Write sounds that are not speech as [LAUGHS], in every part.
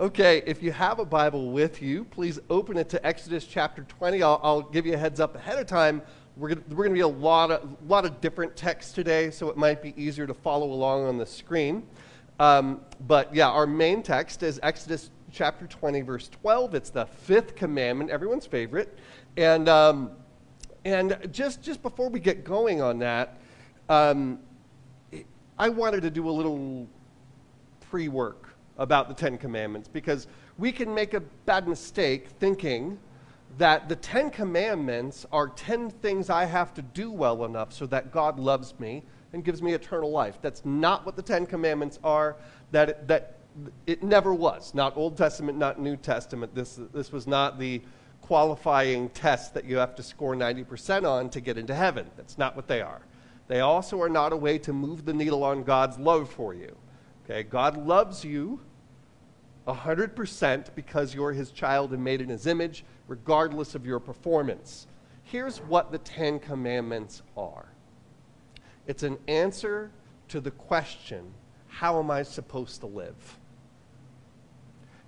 Okay, if you have a Bible with you, please open it to Exodus chapter 20. I'll, I'll give you a heads up ahead of time. We're going we're to be a lot of, lot of different texts today, so it might be easier to follow along on the screen. Um, but yeah, our main text is Exodus chapter 20, verse 12. It's the fifth commandment, everyone's favorite. And, um, and just, just before we get going on that, um, I wanted to do a little pre work about the Ten Commandments because we can make a bad mistake thinking that the Ten Commandments are 10 things I have to do well enough so that God loves me and gives me eternal life. That's not what the Ten Commandments are. That, it, that it never was. Not Old Testament, not New Testament. This, this was not the qualifying test that you have to score 90% on to get into heaven. That's not what they are. They also are not a way to move the needle on God's love for you. Okay, God loves you 100% because you're his child and made in his image, regardless of your performance. Here's what the Ten Commandments are it's an answer to the question how am I supposed to live?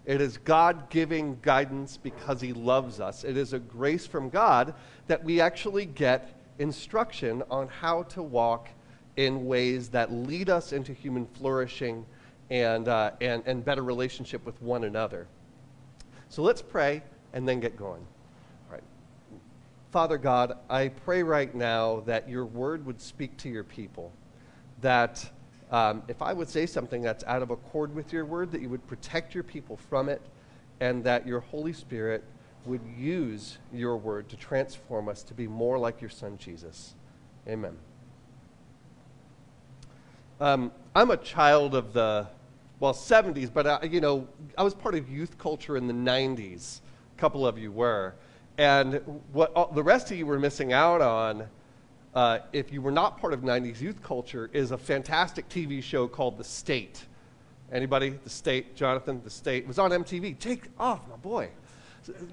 It is God giving guidance because He loves us. It is a grace from God that we actually get instruction on how to walk in ways that lead us into human flourishing and, uh, and, and better relationship with one another. So let's pray and then get going. All right. Father God, I pray right now that your word would speak to your people. That um, if I would say something that's out of accord with your word, that you would protect your people from it, and that your Holy Spirit would use your word to transform us to be more like your son Jesus. Amen. Um, I'm a child of the well, 70s, but, uh, you know, I was part of youth culture in the 90s. A couple of you were. And what all, the rest of you were missing out on, uh, if you were not part of 90s youth culture, is a fantastic TV show called The State. Anybody? The State? Jonathan? The State? It was on MTV. Take off, my boy.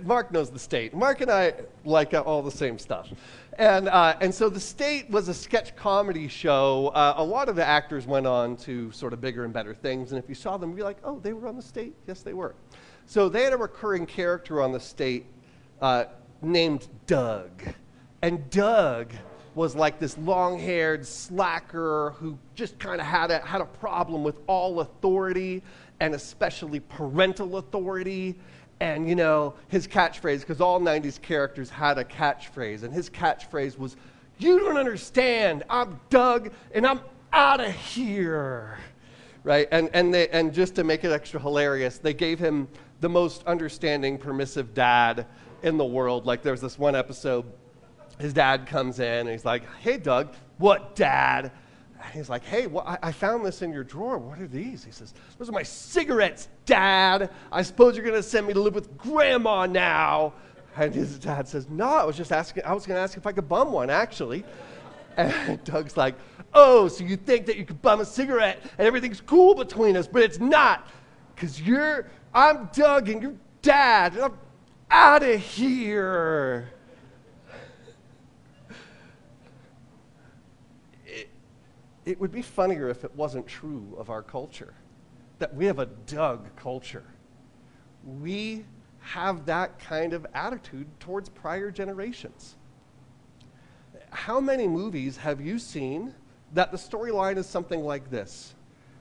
Mark knows the state. Mark and I like all the same stuff. And, uh, and so the state was a sketch comedy show. Uh, a lot of the actors went on to sort of bigger and better things. And if you saw them, you'd be like, oh, they were on the state? Yes, they were. So they had a recurring character on the state uh, named Doug. And Doug was like this long haired slacker who just kind of had a, had a problem with all authority and especially parental authority and you know his catchphrase because all 90s characters had a catchphrase and his catchphrase was you don't understand. I'm doug and i'm out of here. Right? And, and, they, and just to make it extra hilarious they gave him the most understanding permissive dad in the world. Like there's this one episode his dad comes in and he's like hey doug what dad he's like, hey, well, I, I, found this in your drawer. What are these? He says, those are my cigarettes, Dad. I suppose you're going to send me to live with Grandma now. And his dad says, no, I was just asking, I was going to ask if I could bum one, actually. And [LAUGHS] Doug's like, oh, so you think that you could bum a cigarette and everything's cool between us, but it's not. Because you're, I'm Doug and you're Dad. And I'm out of here. It would be funnier if it wasn't true of our culture that we have a Doug culture. We have that kind of attitude towards prior generations. How many movies have you seen that the storyline is something like this?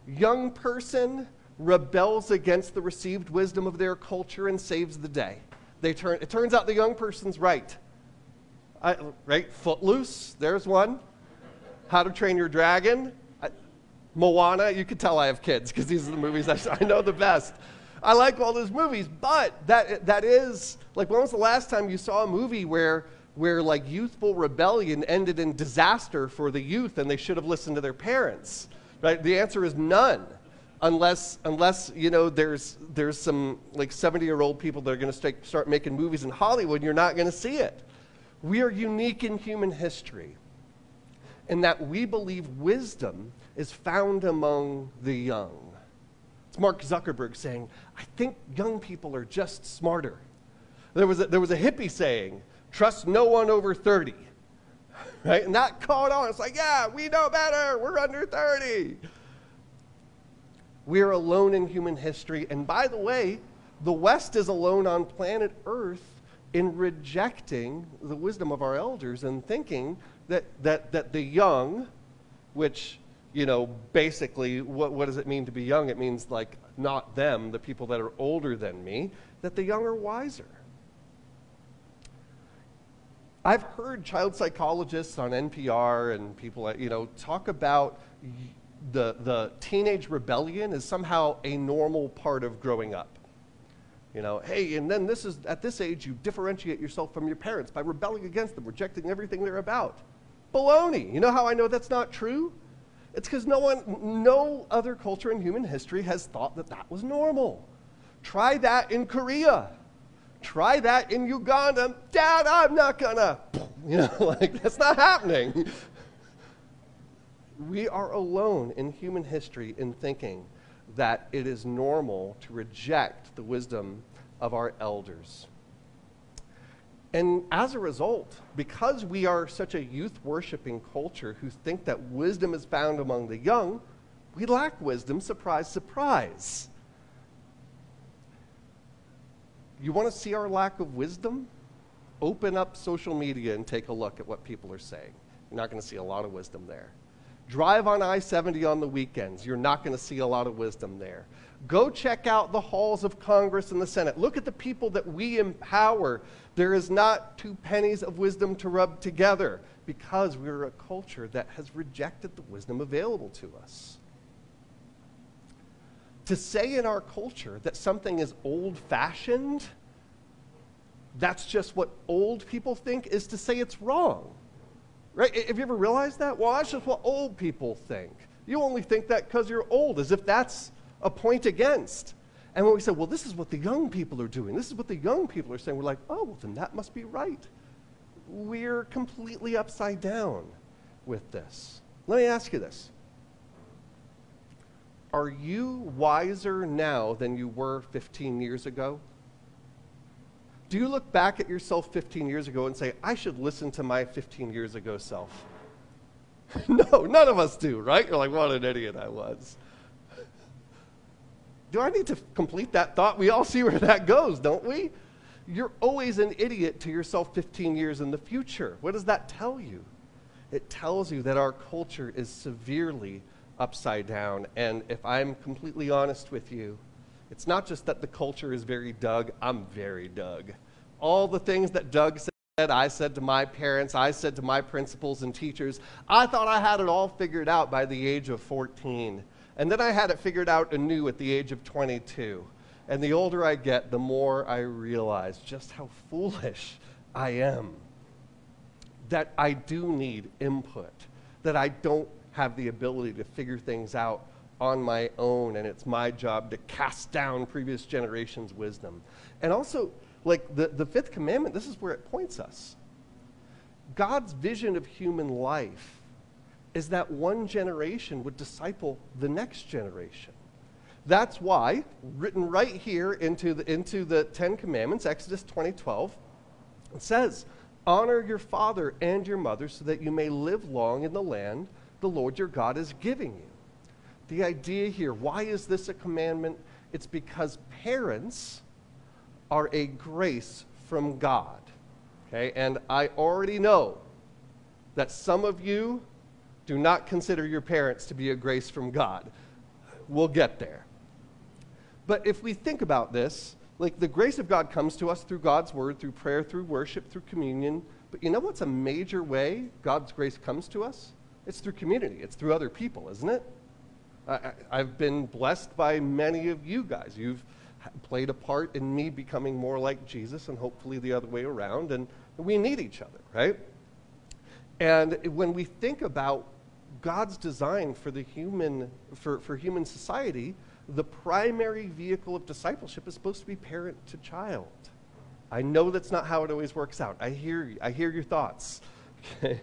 Young person rebels against the received wisdom of their culture and saves the day. They turn, it turns out the young person's right. I, right? Footloose, there's one. How to Train Your Dragon, Moana. You could tell I have kids because these are the movies I, I know the best. I like all those movies, but that, that is, like, when was the last time you saw a movie where, where, like, youthful rebellion ended in disaster for the youth and they should have listened to their parents? Right? The answer is none. Unless, unless you know, there's, there's some, like, 70 year old people that are going to start making movies in Hollywood, you're not going to see it. We are unique in human history in that we believe wisdom is found among the young. It's Mark Zuckerberg saying, I think young people are just smarter. There was a, there was a hippie saying, trust no one over 30. [LAUGHS] Right? And that caught on. It's like, yeah, we know better. We're under 30. We are alone in human history. And by the way, the West is alone on planet Earth in rejecting the wisdom of our elders and thinking that, that, that the young, which, you know, basically, what, what does it mean to be young? It means like not them, the people that are older than me, that the young are wiser. I've heard child psychologists on NPR and people, you know, talk about the, the teenage rebellion as somehow a normal part of growing up. You know, hey, and then this is at this age you differentiate yourself from your parents by rebelling against them, rejecting everything they're about. Baloney. You know how I know that's not true? It's because no one, no other culture in human history has thought that that was normal. Try that in Korea. Try that in Uganda. Dad, I'm not gonna. [LAUGHS] You know, [LAUGHS] like, that's not happening. [LAUGHS] We are alone in human history in thinking that it is normal to reject the wisdom of our elders. And as a result, because we are such a youth worshiping culture who think that wisdom is found among the young, we lack wisdom. Surprise, surprise. You want to see our lack of wisdom? Open up social media and take a look at what people are saying. You're not going to see a lot of wisdom there. Drive on I 70 on the weekends. You're not going to see a lot of wisdom there. Go check out the halls of Congress and the Senate. Look at the people that we empower. There is not two pennies of wisdom to rub together because we're a culture that has rejected the wisdom available to us. To say in our culture that something is old fashioned, that's just what old people think, is to say it's wrong. Right? Have you ever realized that? Well, that's just what old people think. You only think that because you're old, as if that's a point against. And when we say, well, this is what the young people are doing, this is what the young people are saying, we're like, oh, well, then that must be right. We're completely upside down with this. Let me ask you this are you wiser now than you were 15 years ago? Do you look back at yourself 15 years ago and say, I should listen to my 15 years ago self? [LAUGHS] no, none of us do, right? You're like, what an idiot I was. Do I need to complete that thought? We all see where that goes, don't we? You're always an idiot to yourself 15 years in the future. What does that tell you? It tells you that our culture is severely upside down. And if I'm completely honest with you, it's not just that the culture is very Doug, I'm very Doug. All the things that Doug said, I said to my parents, I said to my principals and teachers, I thought I had it all figured out by the age of 14. And then I had it figured out anew at the age of 22. And the older I get, the more I realize just how foolish I am. That I do need input, that I don't have the ability to figure things out on my own, and it's my job to cast down previous generations' wisdom. And also, like the, the fifth commandment, this is where it points us. God's vision of human life is that one generation would disciple the next generation. That's why, written right here into the, into the Ten Commandments, Exodus 20 12, it says, Honor your father and your mother so that you may live long in the land the Lord your God is giving you. The idea here, why is this a commandment? It's because parents are a grace from God. Okay? And I already know that some of you do not consider your parents to be a grace from God. We'll get there. But if we think about this, like the grace of God comes to us through God's word, through prayer, through worship, through communion. But you know what's a major way God's grace comes to us? It's through community, it's through other people, isn't it? I, have been blessed by many of you guys. You've played a part in me becoming more like Jesus and hopefully the other way around, and we need each other, right? And when we think about God's design for the human for, for human society, the primary vehicle of discipleship is supposed to be parent to child. I know that's not how it always works out. I hear I hear your thoughts. Okay.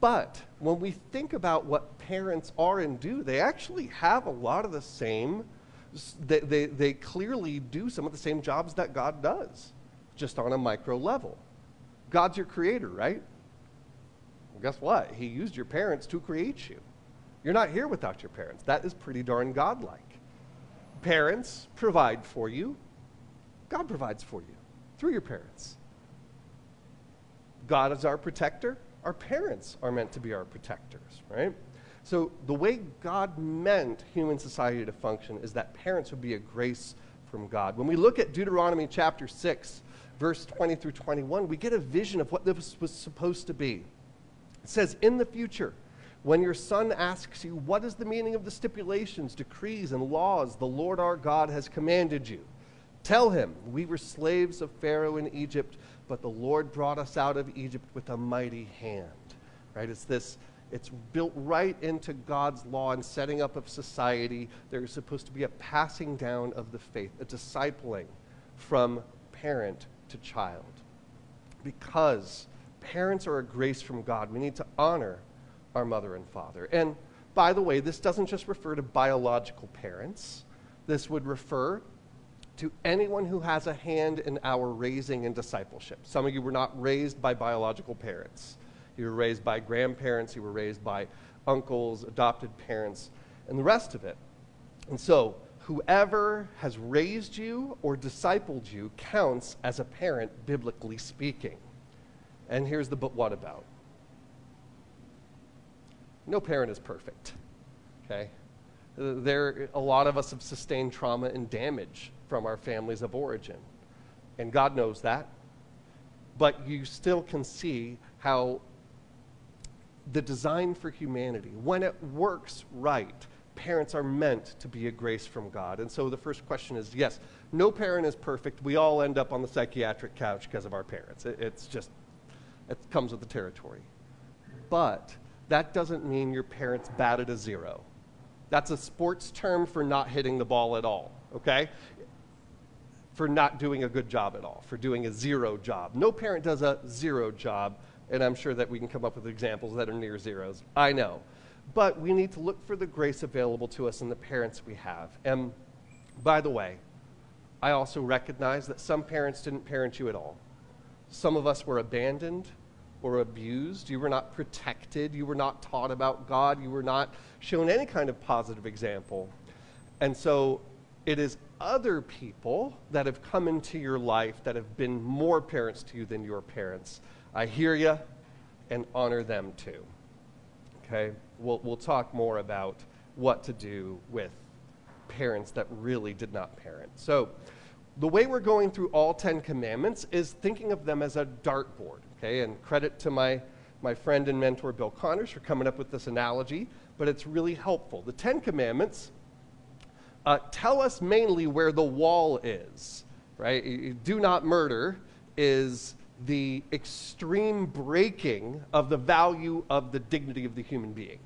But when we think about what parents are and do, they actually have a lot of the same, they, they, they clearly do some of the same jobs that God does, just on a micro level. God's your creator, right? Guess what? He used your parents to create you. You're not here without your parents. That is pretty darn godlike. Parents provide for you, God provides for you through your parents. God is our protector. Our parents are meant to be our protectors, right? So, the way God meant human society to function is that parents would be a grace from God. When we look at Deuteronomy chapter 6, verse 20 through 21, we get a vision of what this was supposed to be. It says, In the future, when your son asks you, What is the meaning of the stipulations, decrees, and laws the Lord our God has commanded you? Tell him, We were slaves of Pharaoh in Egypt, but the Lord brought us out of Egypt with a mighty hand. Right? It's this it's built right into God's law and setting up of society. There's supposed to be a passing down of the faith, a discipling from parent to child. Because parents are a grace from God, we need to honor our mother and father. And by the way, this doesn't just refer to biological parents, this would refer to anyone who has a hand in our raising and discipleship. Some of you were not raised by biological parents. You were raised by grandparents, you were raised by uncles, adopted parents, and the rest of it. And so, whoever has raised you or discipled you counts as a parent, biblically speaking. And here's the but what about? No parent is perfect. Okay? There, a lot of us have sustained trauma and damage from our families of origin. And God knows that. But you still can see how the design for humanity, when it works right, parents are meant to be a grace from God. And so the first question is yes, no parent is perfect. We all end up on the psychiatric couch because of our parents. It, it's just, it comes with the territory. But that doesn't mean your parents batted a zero. That's a sports term for not hitting the ball at all, okay? For not doing a good job at all, for doing a zero job. No parent does a zero job and I'm sure that we can come up with examples that are near zeros. I know. But we need to look for the grace available to us in the parents we have. And by the way, I also recognize that some parents didn't parent you at all. Some of us were abandoned or abused. You were not protected. You were not taught about God. You were not shown any kind of positive example. And so it is other people that have come into your life that have been more parents to you than your parents I hear you and honor them too. Okay? We'll, we'll talk more about what to do with parents that really did not parent. So, the way we're going through all 10 commandments is thinking of them as a dartboard. Okay? And credit to my, my friend and mentor, Bill Connors, for coming up with this analogy, but it's really helpful. The 10 commandments uh, tell us mainly where the wall is, right? Do not murder is the extreme breaking of the value of the dignity of the human being.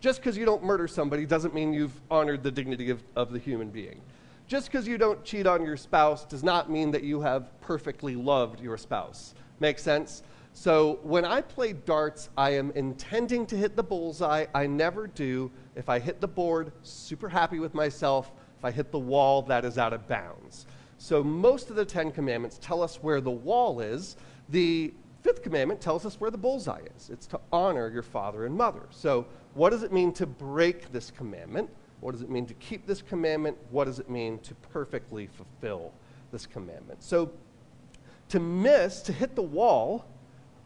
Just because you don't murder somebody doesn't mean you've honored the dignity of, of the human being. Just because you don't cheat on your spouse does not mean that you have perfectly loved your spouse. Make sense? So when I play darts, I am intending to hit the bullseye. I never do. If I hit the board, super happy with myself. If I hit the wall, that is out of bounds. So most of the Ten Commandments tell us where the wall is. The fifth commandment tells us where the bullseye is it's to honor your father and mother. So, what does it mean to break this commandment? What does it mean to keep this commandment? What does it mean to perfectly fulfill this commandment? So, to miss, to hit the wall,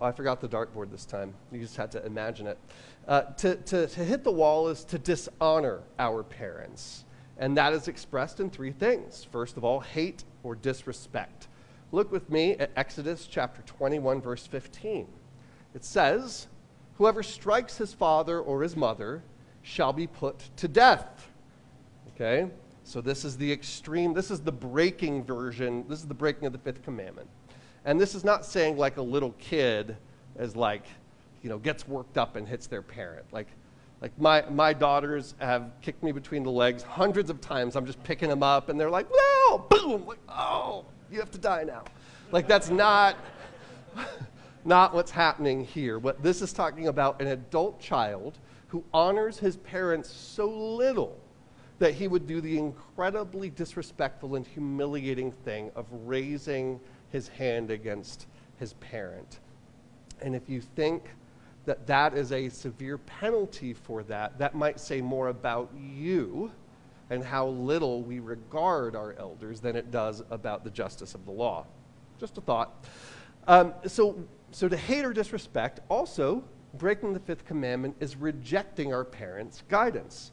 oh, I forgot the dartboard this time. You just had to imagine it. Uh, to, to, to hit the wall is to dishonor our parents. And that is expressed in three things. First of all, hate or disrespect. Look with me at Exodus chapter 21, verse 15. It says, Whoever strikes his father or his mother shall be put to death. Okay? So this is the extreme, this is the breaking version, this is the breaking of the fifth commandment. And this is not saying like a little kid is like, you know, gets worked up and hits their parent. Like, like my, my daughters have kicked me between the legs hundreds of times. I'm just picking them up and they're like, no, boom, like, oh, you have to die now. Like, that's not, [LAUGHS] not what's happening here. What this is talking about an adult child who honors his parents so little that he would do the incredibly disrespectful and humiliating thing of raising his hand against his parent. And if you think that that is a severe penalty for that, that might say more about you and how little we regard our elders than it does about the justice of the law. Just a thought. Um, so, so to hate or disrespect, also breaking the fifth commandment is rejecting our parents' guidance.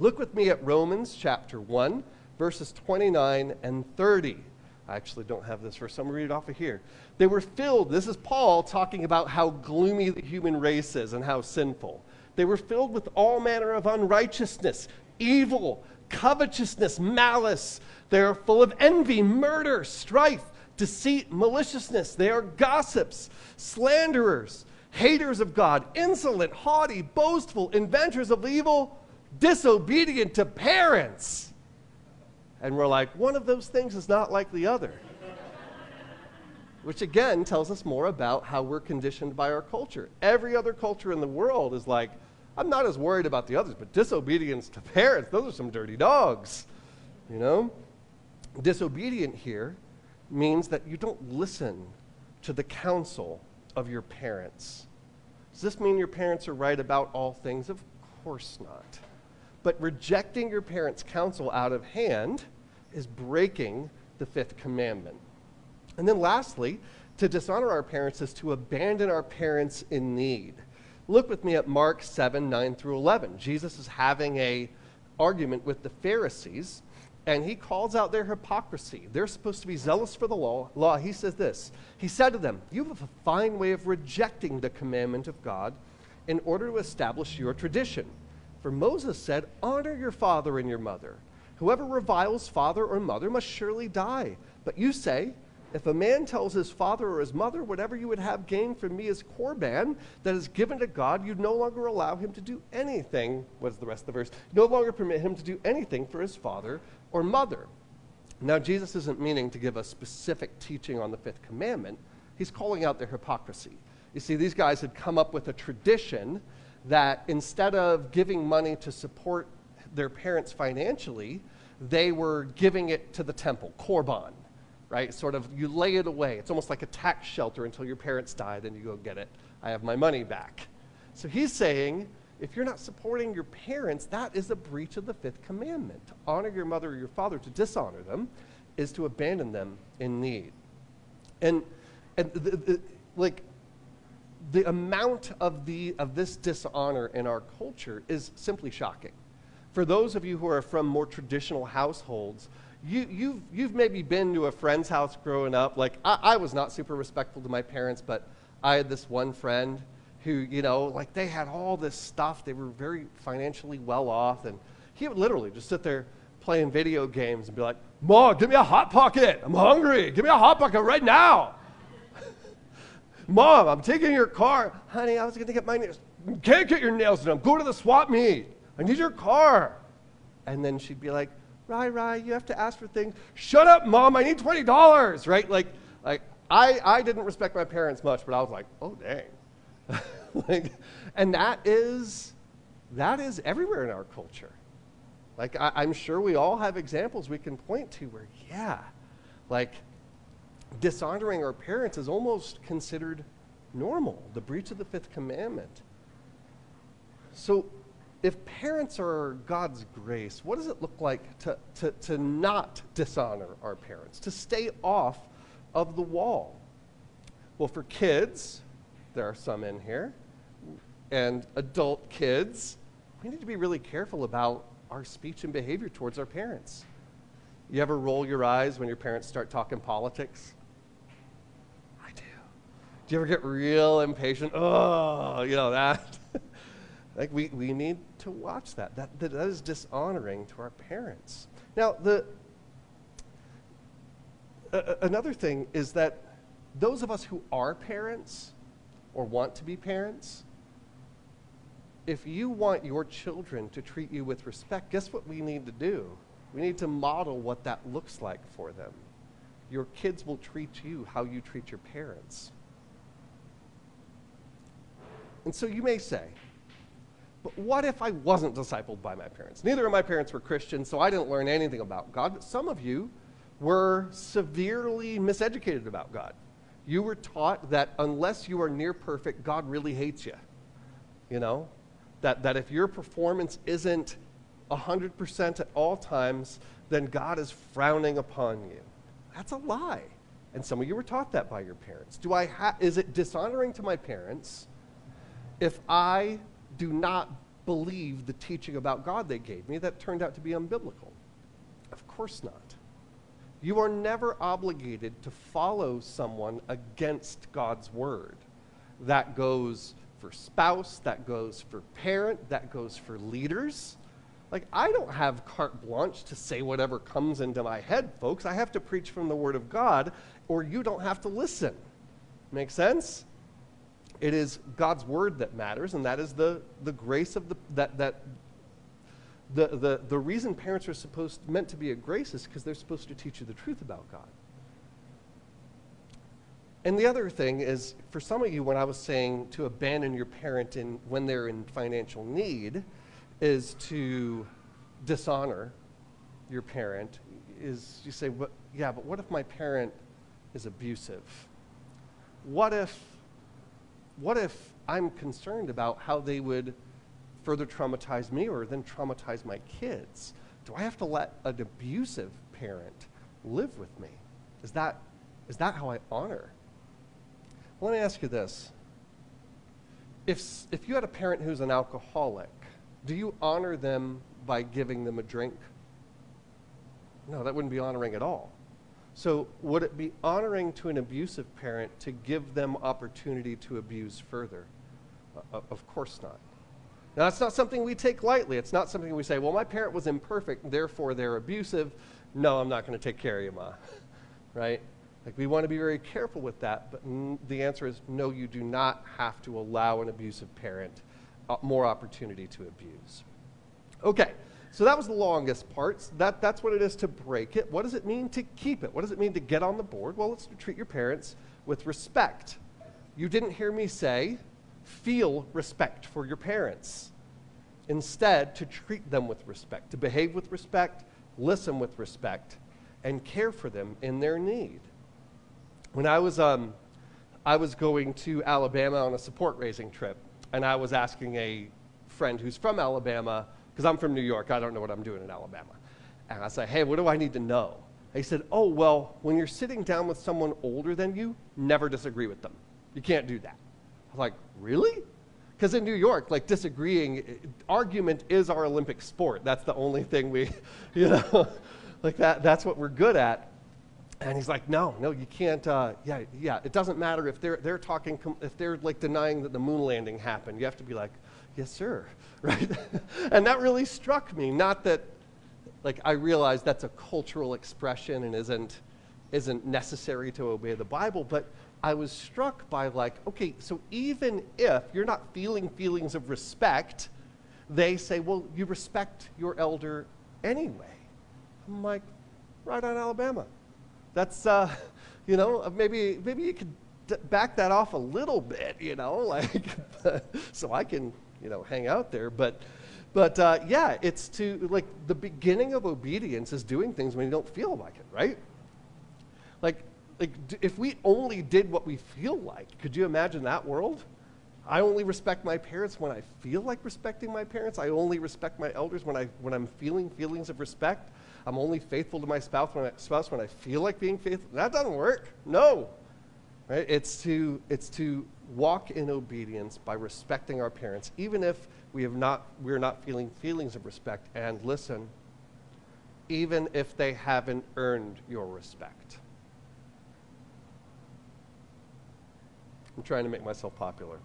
Look with me at Romans chapter 1, verses 29 and 30. I actually don't have this verse, so I'm going to read it off of here. They were filled, this is Paul talking about how gloomy the human race is and how sinful. They were filled with all manner of unrighteousness, evil, covetousness, malice. They are full of envy, murder, strife, deceit, maliciousness. They are gossips, slanderers, haters of God, insolent, haughty, boastful, inventors of evil, disobedient to parents and we're like, one of those things is not like the other. Which again tells us more about how we're conditioned by our culture. Every other culture in the world is like, I'm not as worried about the others, but disobedience to parents, those are some dirty dogs. You know? Disobedient here means that you don't listen to the counsel of your parents. Does this mean your parents are right about all things? Of course not. But rejecting your parents' counsel out of hand is breaking the fifth commandment. And then lastly, to dishonor our parents is to abandon our parents in need. Look with me at Mark 7, 9 through 11. Jesus is having a argument with the Pharisees, and he calls out their hypocrisy. They're supposed to be zealous for the law. law. He says this. He said to them, You have a fine way of rejecting the commandment of God in order to establish your tradition. For Moses said, Honor your father and your mother Whoever reviles father or mother must surely die. But you say, if a man tells his father or his mother, whatever you would have gained from me is korban that is given to God, you no longer allow him to do anything. What's the rest of the verse? No longer permit him to do anything for his father or mother. Now, Jesus isn't meaning to give a specific teaching on the fifth commandment, he's calling out their hypocrisy. You see, these guys had come up with a tradition that instead of giving money to support their parents financially, they were giving it to the temple, korban, right? Sort of, you lay it away. It's almost like a tax shelter until your parents die, then you go get it. I have my money back. So he's saying, if you're not supporting your parents, that is a breach of the fifth commandment. To honor your mother or your father, to dishonor them, is to abandon them in need. And, and like, the amount of, the, of this dishonor in our culture is simply shocking for those of you who are from more traditional households, you, you've, you've maybe been to a friend's house growing up. Like, I, I was not super respectful to my parents, but I had this one friend who, you know, like they had all this stuff. They were very financially well off. And he would literally just sit there playing video games and be like, Mom, give me a Hot Pocket. I'm hungry. Give me a Hot Pocket right now. Mom, I'm taking your car. Honey, I was going to get my nails. Can't get your nails done. Go to the swap meet. I need your car. And then she'd be like, Rai, Rai, you have to ask for things. Shut up, mom, I need $20, right? Like, like I, I didn't respect my parents much, but I was like, oh, dang. [LAUGHS] like, and that is, that is everywhere in our culture. Like, I, I'm sure we all have examples we can point to where, yeah, like, dishonoring our parents is almost considered normal, the breach of the fifth commandment. So, if parents are God's grace, what does it look like to, to, to not dishonor our parents, to stay off of the wall? Well, for kids, there are some in here, and adult kids, we need to be really careful about our speech and behavior towards our parents. You ever roll your eyes when your parents start talking politics? Do. You ever get real impatient? Oh, you know that. [LAUGHS] Like we, we need to watch that. That, that. that is dishonoring to our parents. Now, the, another thing is that those of us who are parents or want to be parents, if you want your children to treat you with respect, guess what we need to do? We need to model what that looks like for them. Your kids will treat you how you treat your parents. And so you may say, but what if I wasn't discipled by my parents? Neither of my parents were Christians, so I didn't learn anything about God. But some of you were severely miseducated about God. You were taught that unless you are near perfect, God really hates you. you know? That, that if your performance isn't 100% at all times, then God is frowning upon you. That's a lie. And some of you were taught that by your parents. Do I ha- is it dishonoring to my parents if I do not believe the teaching about God they gave me that turned out to be unbiblical? Of course not. You are never obligated to follow someone against God's word. That goes for spouse, that goes for parent, that goes for leaders. Like, I don't have carte blanche to say whatever comes into my head, folks. I have to preach from the Word of God, or you don't have to listen. Make sense? It is God's Word that matters, and that is the, the grace of the, that, that the, the, the reason parents are supposed, meant to be a grace is because they're supposed to teach you the truth about God. And the other thing is, for some of you, when I was saying to abandon your parent in, when they're in financial need, is to dishonor your parent. Is you say, but, yeah, but what if my parent is abusive? What if, what if I'm concerned about how they would further traumatize me or then traumatize my kids? Do I have to let an abusive parent live with me? Is that, is that how I honor let me ask you this. If, if you had a parent who's an alcoholic, do you honor them by giving them a drink? No, that wouldn't be honoring at all. So, would it be honoring to an abusive parent to give them opportunity to abuse further? Uh, of course not. Now, that's not something we take lightly. It's not something we say, well, my parent was imperfect, therefore they're abusive. No, I'm not going to take care of you, Ma. [LAUGHS] right? Like, we want to be very careful with that, but the answer is no, you do not have to allow an abusive parent uh, more opportunity to abuse. Okay, so that was the longest part. That, that's what it is to break it. What does it mean to keep it? What does it mean to get on the board? Well, it's to treat your parents with respect. You didn't hear me say, feel respect for your parents. Instead, to treat them with respect, to behave with respect, listen with respect, and care for them in their need. When I was, um, I was going to Alabama on a support raising trip, and I was asking a friend who's from Alabama, because I'm from New York, I don't know what I'm doing in Alabama. And I said, hey, what do I need to know? He said, oh, well, when you're sitting down with someone older than you, never disagree with them. You can't do that. I was like, really? Because in New York, like disagreeing, argument is our Olympic sport. That's the only thing we, [LAUGHS] you know, [LAUGHS] like that, that's what we're good at. And he's like, no, no, you can't. Uh, yeah, yeah. It doesn't matter if they're they're talking if they're like denying that the moon landing happened. You have to be like, yes, sir, [LAUGHS] right? and that really struck me. Not that, like, I realize that's a cultural expression and isn't isn't necessary to obey the Bible, but I was struck by like, okay, so even if you're not feeling feelings of respect, they say, well, you respect your elder anyway. I'm like, right on Alabama. That's, uh, [LAUGHS] you know, maybe, maybe you could back that off a little bit, you know, [LAUGHS] like, so I can, you know, hang out there. But, but uh, yeah, it's to, like, the beginning of obedience is doing things when you don't feel like it, right? Like, like if we only did what we feel like, could you imagine that world? I only respect my parents when I feel like respecting my parents. I only respect my elders when, I, when I'm feeling feelings of respect. I'm only faithful to my spouse when I, spouse when I feel like being faithful. That doesn't work. No. Right? It's to, it's to walk in obedience by respecting our parents, even if we have not, we're not feeling feelings of respect. And listen, even if they haven't earned your respect. I'm trying to make myself popular.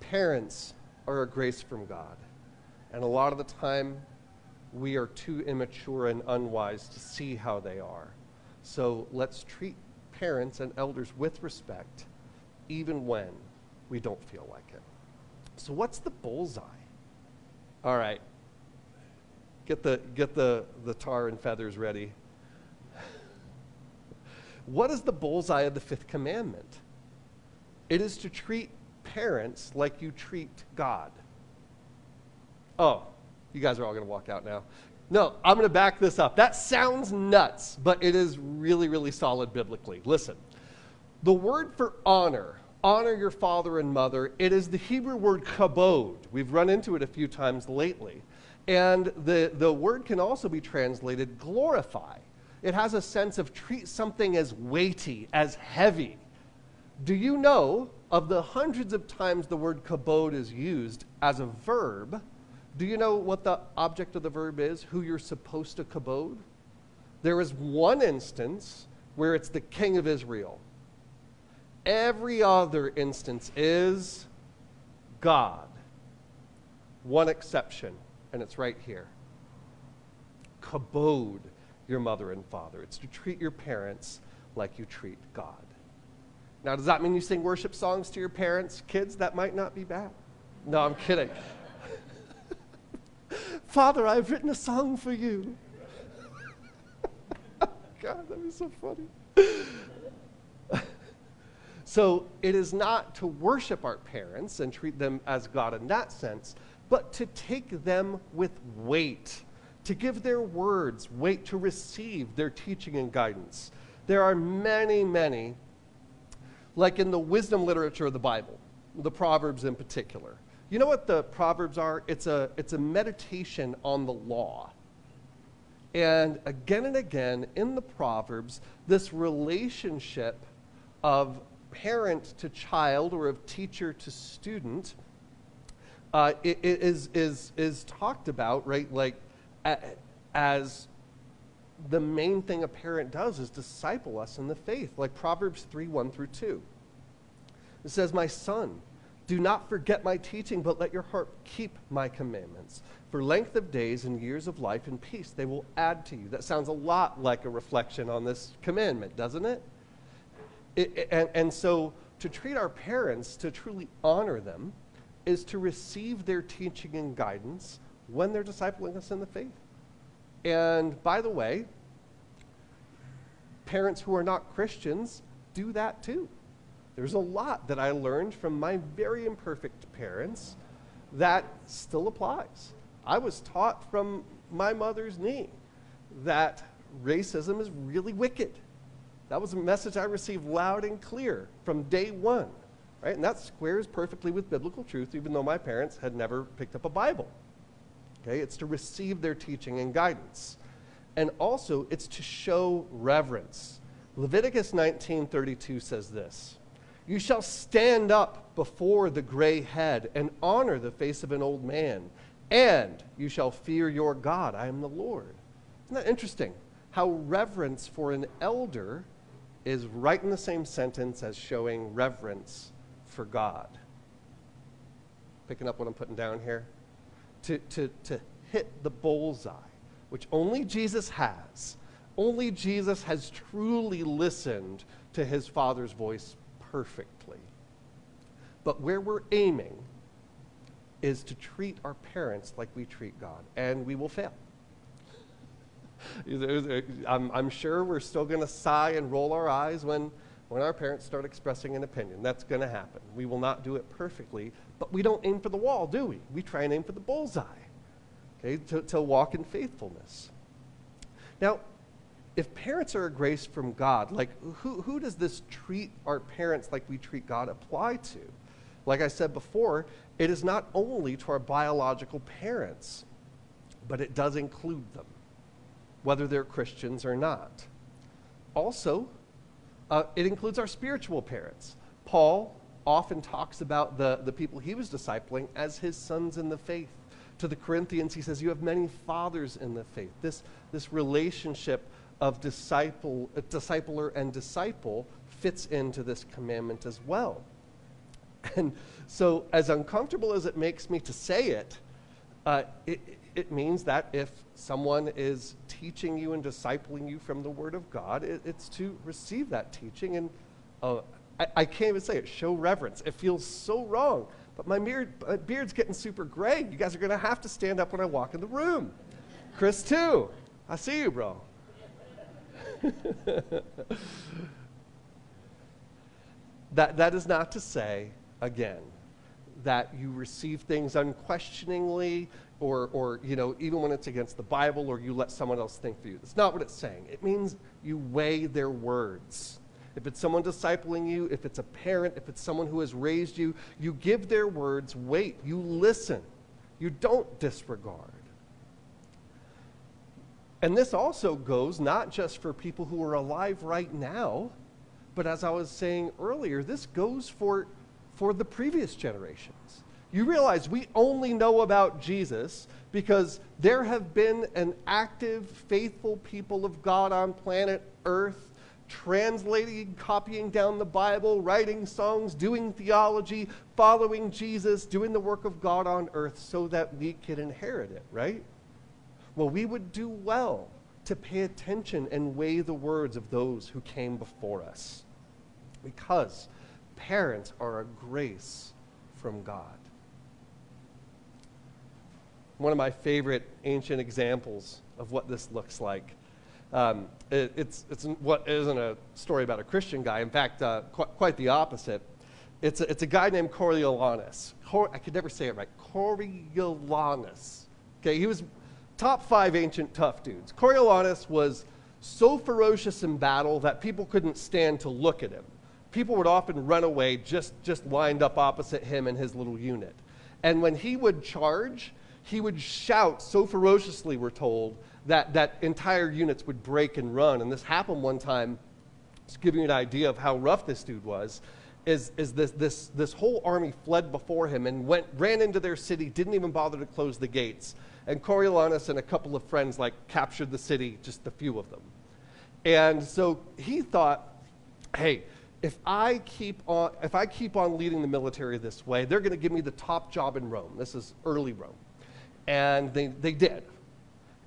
Parents are a grace from God. And a lot of the time, we are too immature and unwise to see how they are. So let's treat parents and elders with respect, even when we don't feel like it. So, what's the bullseye? All right, get the, get the, the tar and feathers ready. what is the bullseye of the fifth commandment? It is to treat parents like you treat God. Oh, you guys are all going to walk out now. No, I'm going to back this up. That sounds nuts, but it is really, really solid biblically. Listen, the word for honor honor your father and mother. It is the Hebrew word kabod. We've run into it a few times lately. And the, the word can also be translated glorify. It has a sense of treat something as weighty, as heavy. Do you know of the hundreds of times the word kabod is used as a verb? Do you know what the object of the verb is? Who you're supposed to kabod? There is one instance where it's the king of Israel. Every other instance is God. One exception, and it's right here. Kabod your mother and father. It's to treat your parents like you treat God. Now, does that mean you sing worship songs to your parents? Kids, that might not be bad. No, I'm kidding. Father, I've written a song for you. [LAUGHS] God, that was so funny. [LAUGHS] so it is not to worship our parents and treat them as God in that sense, but to take them with weight, to give their words weight, to receive their teaching and guidance. There are many, many, like in the wisdom literature of the Bible, the Proverbs in particular. You know what the Proverbs are? It's a, it's a meditation on the law. And again and again in the Proverbs, this relationship of parent to child or of teacher to student uh, is, is, is talked about, right? Like, as the main thing a parent does is disciple us in the faith, like Proverbs 3 1 through 2. It says, My son, do not forget my teaching, but let your heart keep my commandments. For length of days and years of life and peace they will add to you. That sounds a lot like a reflection on this commandment, doesn't it? it, and, and so to treat our parents, to truly honor them, is to receive their teaching and guidance when they're discipling us in the faith. And by the way, parents who are not Christians do that too. There's a lot that I learned from my very imperfect parents that still applies. I was taught from my mother's knee that racism is really wicked. That was a message I received loud and clear from day one, right? And that squares perfectly with biblical truth, even though my parents had never picked up a Bible. Okay, it's to receive their teaching and guidance. And also, it's to show reverence. Leviticus 19:32 says this. You shall stand up before the gray head and honor the face of an old man, and you shall fear your God. I am the Lord. Isn't that interesting? How reverence for an elder is right in the same sentence as showing reverence for God. Picking up what I'm putting down here? To, to, to hit the bullseye, which only Jesus has. Only Jesus has truly listened to his Father's voice perfectly. But where we're aiming is to treat our parents like we treat God, and we will fail. I'm, I'm, sure we're still going to sigh and roll our eyes when, when our parents start expressing an opinion. That's going to happen. We will not do it perfectly, but we don't aim for the wall, do we? We try and aim for the bullseye, okay, to, to walk in faithfulness. Now, if parents are a grace from God, like who, who does this treat our parents like we treat God apply to? Like I said before, it is not only to our biological parents, but it does include them, whether they're Christians or not. Also, uh, it includes our spiritual parents. Paul often talks about the, the people he was discipling as his sons in the faith. To the Corinthians, he says, You have many fathers in the faith. This, this relationship of disciple, uh, discipler and disciple fits into this commandment as well. And so, as uncomfortable as it makes me to say it, uh, it, it means that if someone is teaching you and discipling you from the Word of God, it, it's to receive that teaching. And uh, I, I, can't even say it, show reverence. It feels so wrong. But my, beard, my beard's getting super gray. You guys are going to have to stand up when I walk in the room. Chris, too. I see you, bro. [LAUGHS] that, that is not to say, again, that you receive things unquestioningly or, or, you know, even when it's against the Bible or you let someone else think for you. That's not what it's saying. It means you weigh their words. if it's someone discipling you, if it's a parent, if it's someone who has raised you, you give their words weight. You listen. You don't disregard. And this also goes not just for people who are alive right now, but as I was saying earlier, this goes for, for the previous generations. You realize we only know about Jesus because there have been an active, faithful people of God on planet Earth translating, copying down the Bible, writing songs, doing theology, following Jesus, doing the work of God on earth so that we can inherit it, right? Well, we would do well to pay attention and weigh the words of those who came before us because parents are a grace from God. One of my favorite ancient examples of what this looks like um, it, it's, it's what isn't a story about a Christian guy. In fact, uh, qu- quite the opposite. It's a, it's a guy named Coriolanus. Cor- I could never say it right. Coriolanus. Okay, he was top five ancient tough dudes. Coriolanus was so ferocious in battle that people couldn't stand to look at him. People would often run away just, just lined up opposite him and his little unit. And when he would charge, he would shout so ferociously, we're told, that, that entire units would break and run. And this happened one time, just giving you an idea of how rough this dude was, is, is this, this, this whole army fled before him and went, ran into their city, didn't even bother to close the gates. And Coriolanus and a couple of friends like captured the city, just a few of them. And so he thought, hey, if I keep on, if I keep on leading the military this way, they're going to give me the top job in Rome. This is early Rome. And they, they did.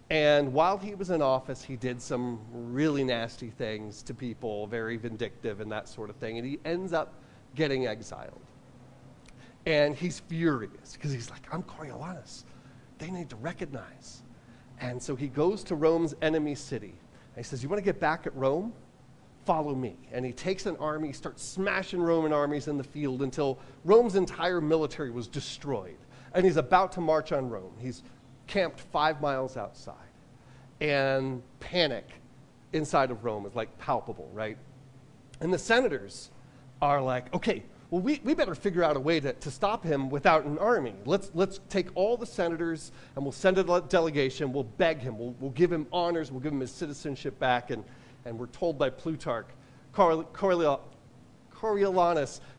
And while he was in office, he did some really nasty things to people, very vindictive and that sort of thing. And he ends up getting exiled. And he's furious because he's like, I'm Coriolanus. They need to recognize. And so he goes to Rome's enemy city. He says, You want to get back at Rome? Follow me. And he takes an army, starts smashing Roman armies in the field until Rome's entire military was destroyed. And he's about to march on Rome. He's camped five miles outside. And panic inside of Rome is like palpable, right? And the senators are like, okay, well, we, we better figure out a way to, to stop him without an army. Let's, let's take all the senators and we'll send a delegation. We'll beg him. We'll, we'll give him honors. We'll give him his citizenship back. And, and we're told by Plutarch, Coriolanus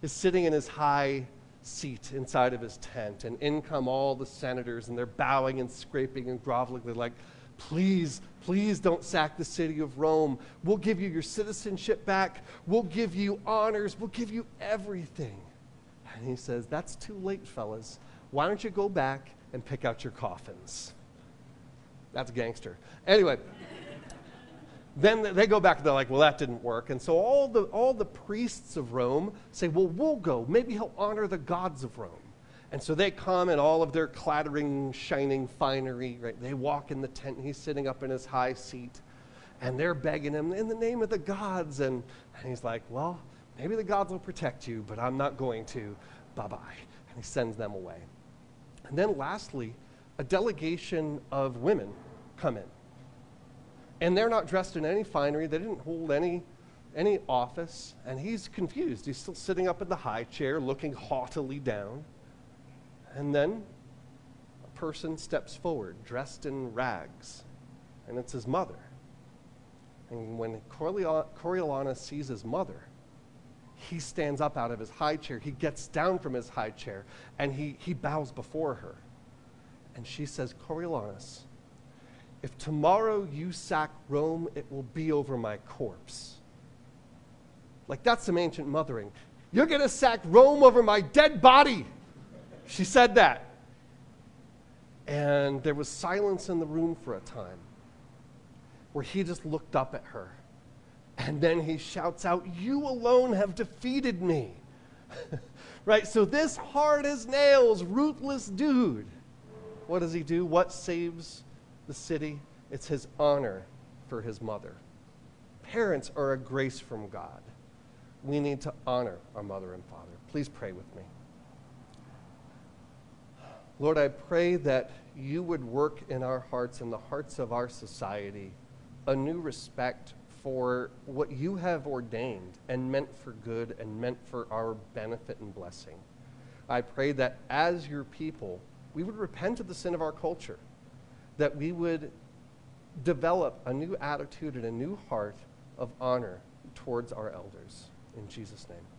is sitting in his high seat inside of his tent, and in come all the senators, and they're bowing and scraping and groveling. They're like, please, please don't sack the city of Rome. We'll give you your citizenship back. We'll give you honors. We'll give you everything. And he says, That's too late, fellas. Why don't you go back and pick out your coffins? That's gangster. Anyway then they go back and they're like, well, that didn't work. And so all the, all the priests of Rome say, well, we'll go. Maybe he'll honor the gods of Rome. And so they come in all of their clattering, shining finery, right? They walk in the tent, he's sitting up in his high seat, and they're begging him in the name of the gods. And, and he's like, well, maybe the gods will protect you, but I'm not going to. Bye bye. And he sends them away. And then lastly, a delegation of women come in. And they're not dressed in any finery. They didn't hold any, any office. And he's confused. He's still sitting up in the high chair, looking haughtily down. And then a person steps forward, dressed in rags. And it's his mother. And when Coriolanus sees his mother, he stands up out of his high chair. He gets down from his high chair and he, he bows before her. And she says, Coriolanus, if tomorrow you sack Rome, it will be over my corpse. Like, that's some ancient mothering. You're going to sack Rome over my dead body. She said that. And there was silence in the room for a time where he just looked up at her. And then he shouts out, You alone have defeated me. [LAUGHS] right? So, this hard as nails, ruthless dude, what does he do? What saves the city, it's his honor for his mother. Parents are a grace from God. We need to honor our mother and father. Please pray with me. Lord, I pray that you would work in our hearts and the hearts of our society a new respect for what you have ordained and meant for good and meant for our benefit and blessing. I pray that as your people, we would repent of the sin of our culture, that we would develop a new attitude and a new heart of honor towards our elders. In Jesus' name.